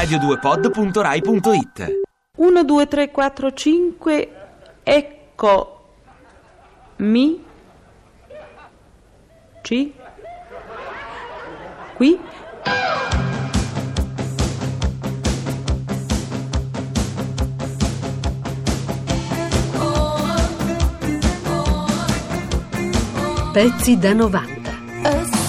radio2pod.rai.it 1, 2, 3, 4, 5, ecco mi ci qui. Pezzi da 90.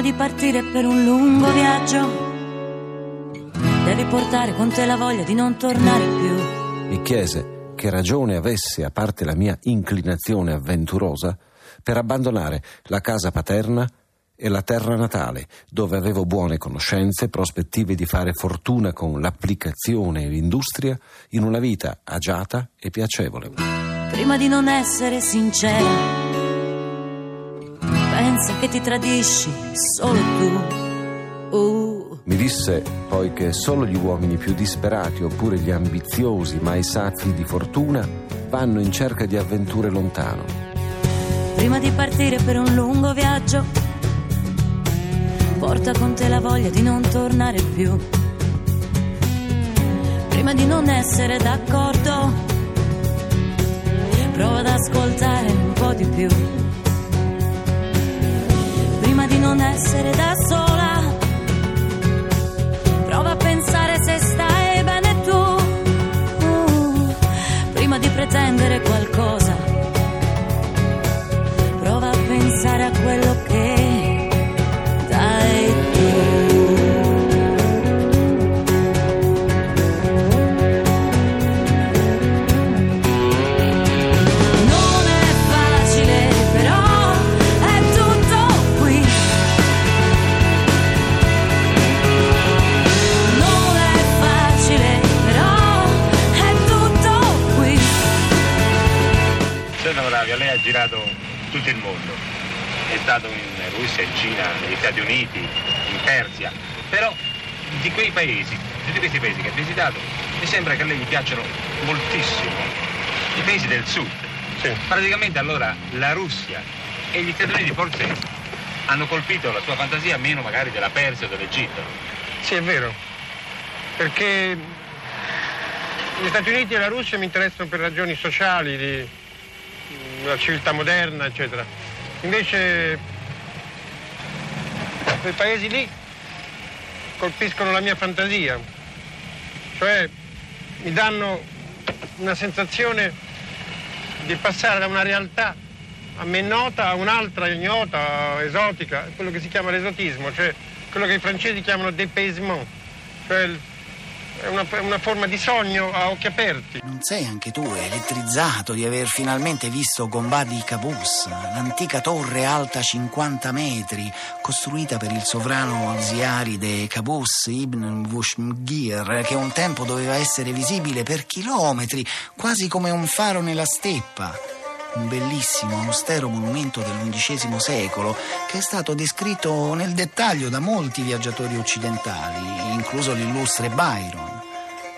Prima di partire per un lungo viaggio, devi portare con te la voglia di non tornare più. Mi chiese che ragione avesse, a parte la mia inclinazione avventurosa, per abbandonare la casa paterna e la terra natale, dove avevo buone conoscenze, prospettive di fare fortuna con l'applicazione e l'industria in una vita agiata e piacevole. Prima di non essere sincera, pensa che ti tradisci solo tu. Uh, Mi disse poi che solo gli uomini più disperati oppure gli ambiziosi mai sazi di fortuna vanno in cerca di avventure lontano. prima di partire per un lungo viaggio, porta con te la voglia di non tornare più. Prima di non essere d'accordo, prova ad ascoltare un po' di più. Non essere da sola, prova a pensare se stai bene tu. Uh, prima di pretendere qualcosa, Persia. Però di quei paesi, di tutti questi paesi che ha visitato, mi sembra che a lei gli piacciono moltissimo i paesi del sud. Praticamente allora la Russia e gli Stati Uniti forse hanno colpito la sua fantasia meno magari della Persia o dell'Egitto. Sì, è vero, perché gli Stati Uniti e la Russia mi interessano per ragioni sociali, di la civiltà moderna, eccetera. Invece quei paesi lì colpiscono la mia fantasia, cioè mi danno una sensazione di passare da una realtà a me nota a un'altra ignota, esotica, quello che si chiama l'esotismo, cioè quello che i francesi chiamano dépaysement, cioè il- è una, una forma di sogno a occhi aperti. Non sei anche tu elettrizzato di aver finalmente visto Gomba di Cabus, l'antica torre alta 50 metri, costruita per il sovrano ziaride Cabus ibn Vushmgir, che un tempo doveva essere visibile per chilometri, quasi come un faro nella steppa. Un bellissimo, austero monumento dell'undicesimo secolo che è stato descritto nel dettaglio da molti viaggiatori occidentali, incluso l'illustre Byron.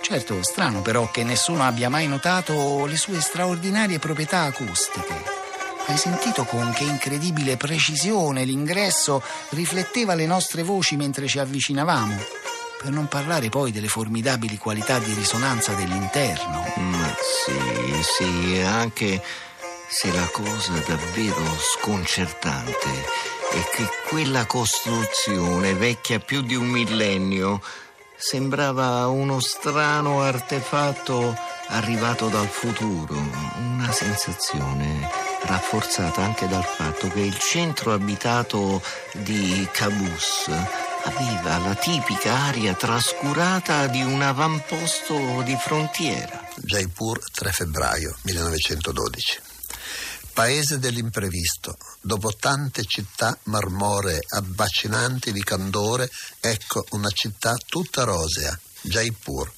Certo, strano però che nessuno abbia mai notato le sue straordinarie proprietà acustiche. Hai sentito con che incredibile precisione l'ingresso rifletteva le nostre voci mentre ci avvicinavamo? Per non parlare poi delle formidabili qualità di risonanza dell'interno. Ma sì, sì, anche se la cosa davvero sconcertante è che quella costruzione vecchia più di un millennio sembrava uno strano artefatto arrivato dal futuro, una sensazione rafforzata anche dal fatto che il centro abitato di Cabus aveva la tipica aria trascurata di un avamposto di frontiera. Jaipur 3 febbraio 1912. Paese dell'imprevisto. Dopo tante città marmoree abbacinanti di candore, ecco una città tutta rosea, Jaipur.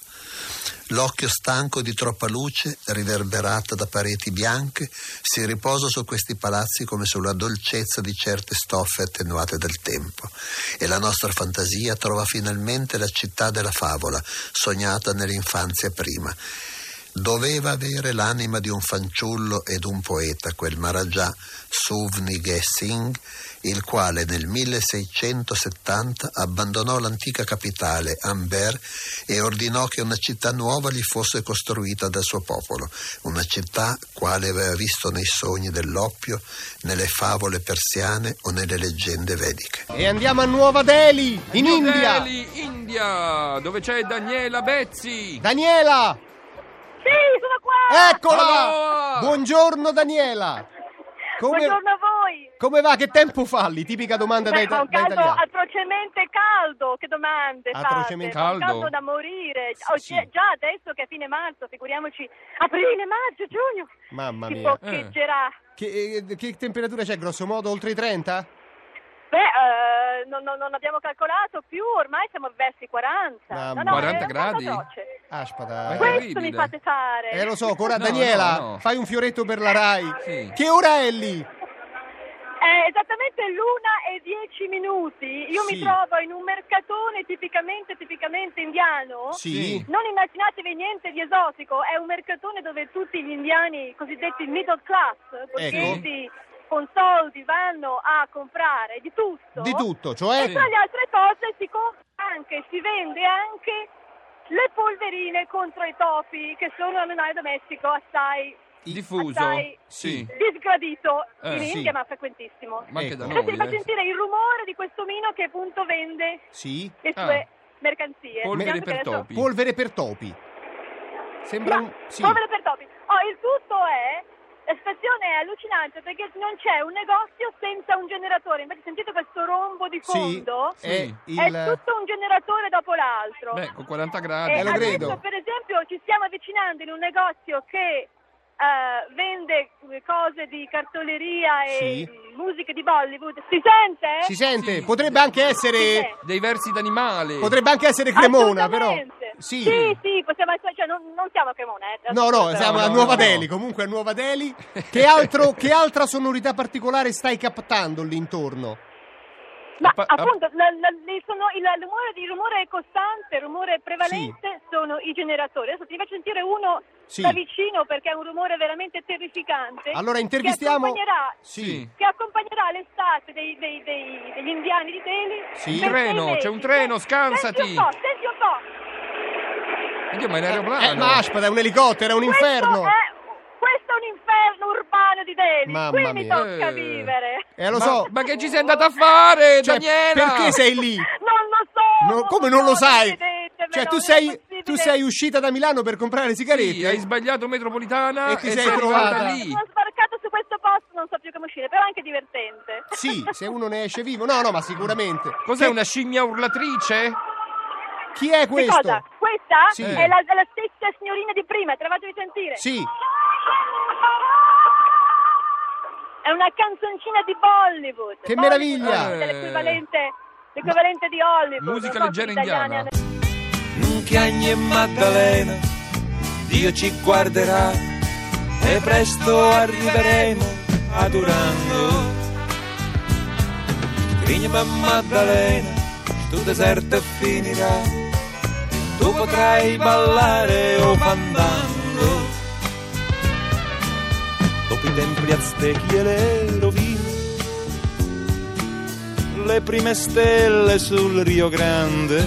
L'occhio stanco di troppa luce, riverberata da pareti bianche, si riposa su questi palazzi come sulla dolcezza di certe stoffe attenuate dal tempo. E la nostra fantasia trova finalmente la città della favola, sognata nell'infanzia prima. Doveva avere l'anima di un fanciullo ed un poeta, quel Maharaja Suvnige Singh, il quale nel 1670 abbandonò l'antica capitale, Amber, e ordinò che una città nuova gli fosse costruita dal suo popolo, una città quale aveva visto nei sogni dell'oppio, nelle favole persiane o nelle leggende vediche. E andiamo a Nuova Delhi, in New India. Delhi, India, dove c'è Daniela Bezzi. Daniela! Sì, sono qua! Eccola! Allora! Buongiorno Daniela! Come, Buongiorno a voi! come va? Che tempo fa lì? Tipica domanda da, Beh, ita- fa un da caldo italiano. atrocemente caldo, che domande Atrocemente fate? Un caldo? caldo da morire. Oh, Sì. già- adesso che è fine marzo, figuriamoci aprile, maggio, giugno. Mamma si mia. boccheggerà. Che, eh, che temperatura c'è grosso modo? Oltre i 30? Beh, eh, non, non- non abbiamo calcolato più, ormai siamo verso i 40. Mamma. No, no, 40 è un caldo gradi? atroce. Aspetta. Ma è Questo terribile. mi fate fare. Eh lo so, ora No, Daniela, no, no. fai un fioretto per la Rai. Sì. Che ora è lì? È esattamente l'una e dieci minuti. Io Sì. mi trovo in un mercatone tipicamente, tipicamente indiano. Sì. Non immaginatevi niente di esotico, è un mercatone dove tutti gli indiani cosiddetti middle class, Ecco. borghesi con soldi, vanno a comprare di tutto. Di tutto, cioè? E tra le altre cose si compra anche, si vende anche le polverine contro i topi, che sono un animale domestico assai Diffuso. assai Sì. disgradito Eh, in sì. India, ma frequentissimo. Ma anche da Ecco. noi. Adesso vi faccio eh. sentire il rumore di questo omino che appunto vende Sì. le Ah. sue mercanzie. Polvere per adesso- topi. Polvere per topi. Sembra No, un... Polvere per topi. Oh, il tutto è... La situazione è allucinante perché non c'è un negozio senza un generatore. Invece sentite questo rombo di Sì, fondo? è È il... tutto un generatore dopo l'altro. Beh, con 40 gradi. Eh, lo adesso, credo. per esempio, ci stiamo avvicinando in un negozio che eh, vende cose di cartoleria e Sì. musiche di Bollywood. Si sente? Si sente? Sì. Potrebbe anche essere... Dei versi d'animale. Potrebbe anche essere Cremona, però... Sì. sì, sì, possiamo essere, cioè, non, non siamo a Cremona. Eh, No, no, Però- siamo a no, Nuova no. Delhi, comunque a Nuova Delhi. Che, altro, che altra sonorità particolare stai captando lì intorno? Ma Pa- appunto, la- la- il, sono- il rumore, il rumore costante, il rumore prevalente sono i generatori. Adesso ti faccio sentire uno Sì. da vicino perché è un rumore veramente terrificante. Allora intervistiamo... Che accompagnerà, Sì. che accompagnerà l'estate dei- dei- dei- degli indiani di Delhi. Sì. Treno, c'è un treno, Senti scansati. un po', senti un po'. Oddio, ma è in aeroplano. Eh, ma aspetta, è un elicottero, è un inferno! Questo questo è un inferno urbano di Delhi. Mamma Qui mi mia. tocca Eh. vivere. Eh, lo ma, so. ma che ci sei andata a fare, Cioè, Daniela? perché sei lì? Non lo so. No, come non lo sai? Cioè, tu non è sei, possibile. tu sei uscita da Milano per comprare le sigarette? Sì, hai sbagliato metropolitana E ti sei sei trovata arrivata lì. Sono sbarcato su questo posto, non so più come uscire, però è anche divertente. Sì, se uno ne esce vivo. No, no, ma sicuramente. Cos'è Che- una scimmia urlatrice? Chi è Che questo? cosa? Questa Sì. è, la, è la stessa signorina di prima, te la faccio sentire. Sì, È una canzoncina di Bollywood. Che Bollywood meraviglia! è l'equivalente, l'equivalente di Hollywood. Musica non so leggera indiana. Chiagni e Maddalena, Dio ci guarderà e presto arriveremo adorando. Crigna e Maddalena, sto deserto finirà, tu potrai ballare o fandango. Templi aztechi e le rovine, le prime stelle sul Rio Grande.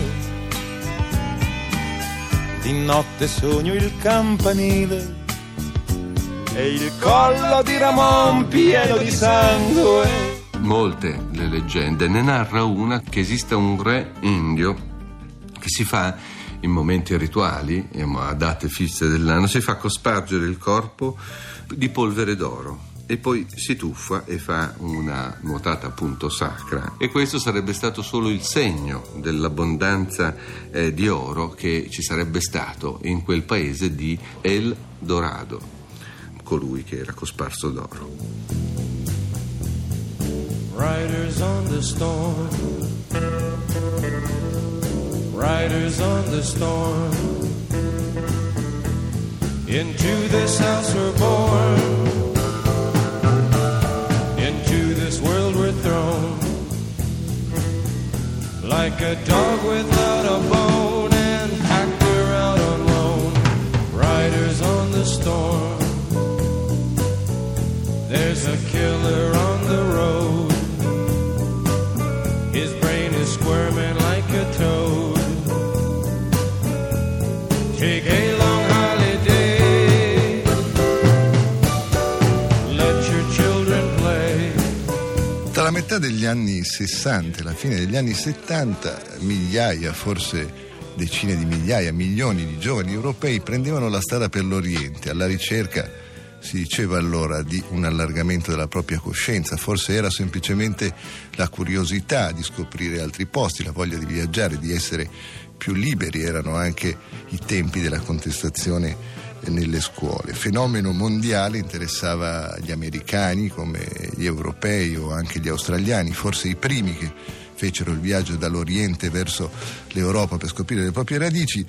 Di notte sogno il campanile e il collo di Ramon pieno di sangue. Molte le leggende, ne narra una che esiste un re indio che si fa in momenti rituali, a date fisse dell'anno, si fa cospargere il corpo di polvere d'oro e poi si tuffa e fa una nuotata appunto sacra e questo sarebbe stato solo il segno dell'abbondanza eh, di oro che ci sarebbe stato in quel paese di El Dorado, colui che era cosparso d'oro. Riders on the storm. Riders on the storm. Into this house we're born. Into this world we're thrown. Like a dog without a bone and around on loan. Riders on Take metà degli anni 60 e la fine degli anni 70, migliaia, forse decine di migliaia, milioni di giovani europei prendevano la strada per l'Oriente alla ricerca, si diceva allora, di un allargamento della propria coscienza. Forse era semplicemente la curiosità di scoprire altri posti, la voglia di viaggiare, di essere più liberi. Erano anche i tempi della contestazione nelle scuole. Fenomeno mondiale interessava gli americani come gli europei o anche gli australiani, forse i primi che fecero il viaggio dall'Oriente verso l'Europa per scoprire le proprie radici.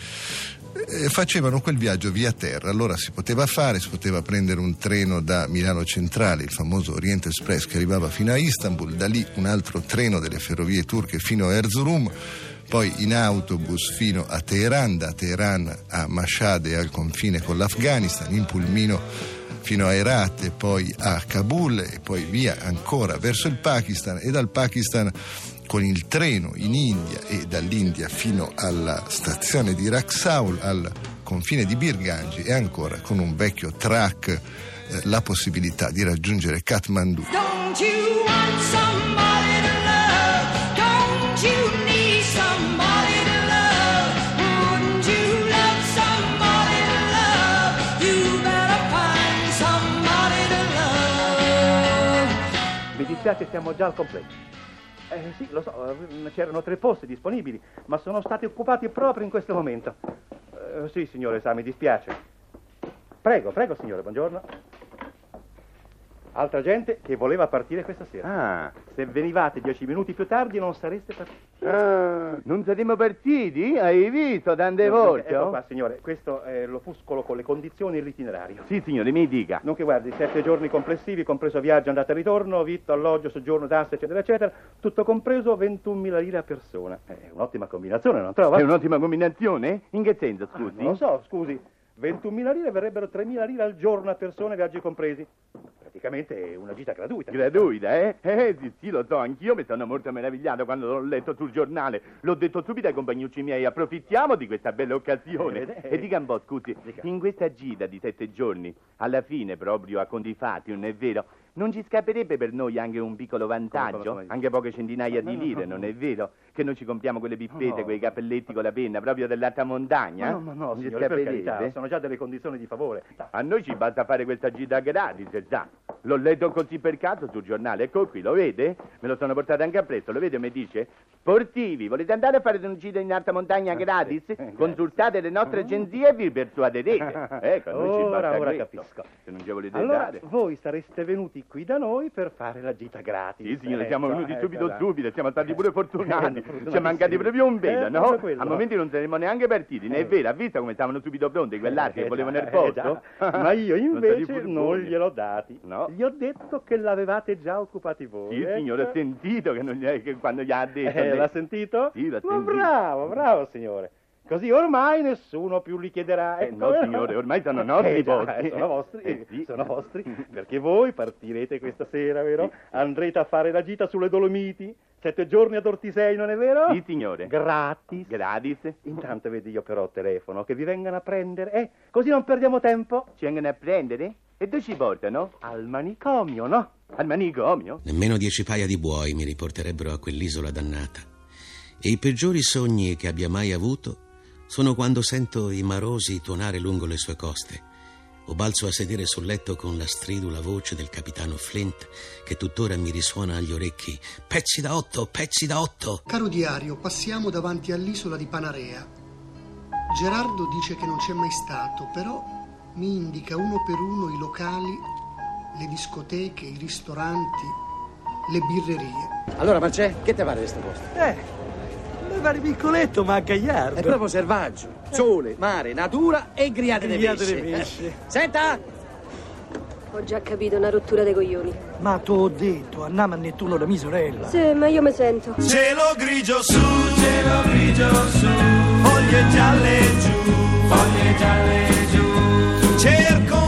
eh, Facevano quel viaggio via terra, allora si poteva fare, si poteva prendere un treno da Milano Centrale, il famoso Oriente Express che arrivava fino a Istanbul, da lì un altro treno delle ferrovie turche fino a Erzurum, poi in autobus fino a Teheran, da Teheran a Mashhad e al confine con l'Afghanistan, in pulmino fino a Herat e poi a Kabul e poi via ancora verso il Pakistan e dal Pakistan con il treno in India e dall'India fino alla stazione di Raxaul al confine di Birganji e ancora con un vecchio track eh, la possibilità di raggiungere Kathmandu. Dispiace, siamo già al completo. Eh sì, lo so, eh, c'erano tre posti disponibili, ma sono stati occupati proprio in questo momento. Eh, sì, signore, sa, mi dispiace. Prego, prego, signore, buongiorno. Altra gente che voleva partire questa sera. Ah, se venivate dieci minuti più tardi non sareste partiti. Ah, non saremo partiti? Hai visto tante volte? Ecco qua, signore, questo è l'opuscolo con le condizioni e l'itinerario. Sì, signore, mi dica. Nonché guardi, sette giorni complessivi, compreso viaggio, andata e ritorno, vitto, alloggio, soggiorno, tasse, eccetera, eccetera, tutto compreso 21.000 lire a persona. È un'ottima combinazione, non trova? È un'ottima combinazione? In che senso, scusi? Non lo so, scusi. 21.000 lire verrebbero 3.000 lire al giorno a persona, viaggi compresi. Praticamente una gita gratuita. Gratuita, eh? Eh, sì, sì, lo so, anch'io mi sono molto meravigliato quando l'ho letto sul giornale. L'ho detto subito ai compagnucci miei, approfittiamo di questa bella occasione. Eh, eh, E dica un po', scusi, in questa gita di sette giorni, alla fine, proprio a conti fatti, non è vero, non ci scapperebbe per noi anche un piccolo vantaggio? come, come? Anche poche centinaia No, di lire, no, non no. è vero? Che noi ci compriamo quelle pippette, quei cappelletti con la penna, proprio dell'alta montagna? No, no, no, Non signore, per carità, sono già delle condizioni di favore. A noi ci basta fare questa gita gratis, sa. L'ho letto così per caso sul giornale, ecco qui, lo vede? Me lo sono portato anche appresso, lo vede? Mi dice, sportivi, volete andare a fare una gita in alta montagna gratis? Consultate le nostre agenzie e vi persuaderete. Ecco, a noi ci basta ora questo. capisco. Se non ci volete Allora, dare. voi sareste venuti qui da noi per fare la gita gratis. Sì, signore, Ecco, siamo venuti ecco, subito, dai. subito, siamo stati pure fortunati. Eh, Ci è mancati proprio un velo, Eh, no? A momenti non saremmo neanche partiti, ne è vero? Ha visto come stavano subito pronti quell'altri Eh, che volevano il posto? eh. Ma io invece non furbuoni. gliel'ho dati. No. Gli ho detto che l'avevate già occupati voi. Sì, ecco. signore, ho sentito che, gli- che quando gli ha detto... Eh, l'ha sentito? Sì, l'ha Ma sentito. bravo, bravo signore. Così ormai nessuno più li chiederà. Eh, ecco. no, signore, ormai sono nostri Eh, già, eh, sono vostri, Eh, sì. sono vostri, perché voi partirete questa sera, vero? Andrete a fare la gita sulle Dolomiti, sette giorni ad Ortisei, non è vero? Sì, signore. Gratis. Gratis. Intanto vedi io però telefono che vi vengano a prendere, eh? Così non perdiamo tempo. Ci vengono a prendere? E dove ci portano? Al manicomio, no? Al manicomio? Nemmeno dieci paia di buoi mi riporterebbero a quell'isola dannata. E i peggiori sogni che abbia mai avuto sono quando sento i marosi tuonare lungo le sue coste o balzo a sedere sul letto con la stridula voce del capitano Flint che tuttora mi risuona agli orecchi. Pezzi da otto, pezzi da otto! Caro diario, passiamo davanti all'isola di Panarea. Gerardo dice che non c'è mai stato, però mi indica uno per uno i locali, le discoteche, i ristoranti, le birrerie. Allora, Marcè, che te pare di questo posto? Eh, mi pare piccoletto ma gagliardo. È proprio selvaggio. Sole, mare, natura e griate di Griate pesce. di pesce. Eh, Senta! Ho già capito, una rottura dei coglioni. Ma tu ho detto, andiamo a Nettuno da mia sorella. Sì, ma io mi sento. Cielo grigio su, cielo grigio su, foglie gialle giù, foglie gialle giù. Cerco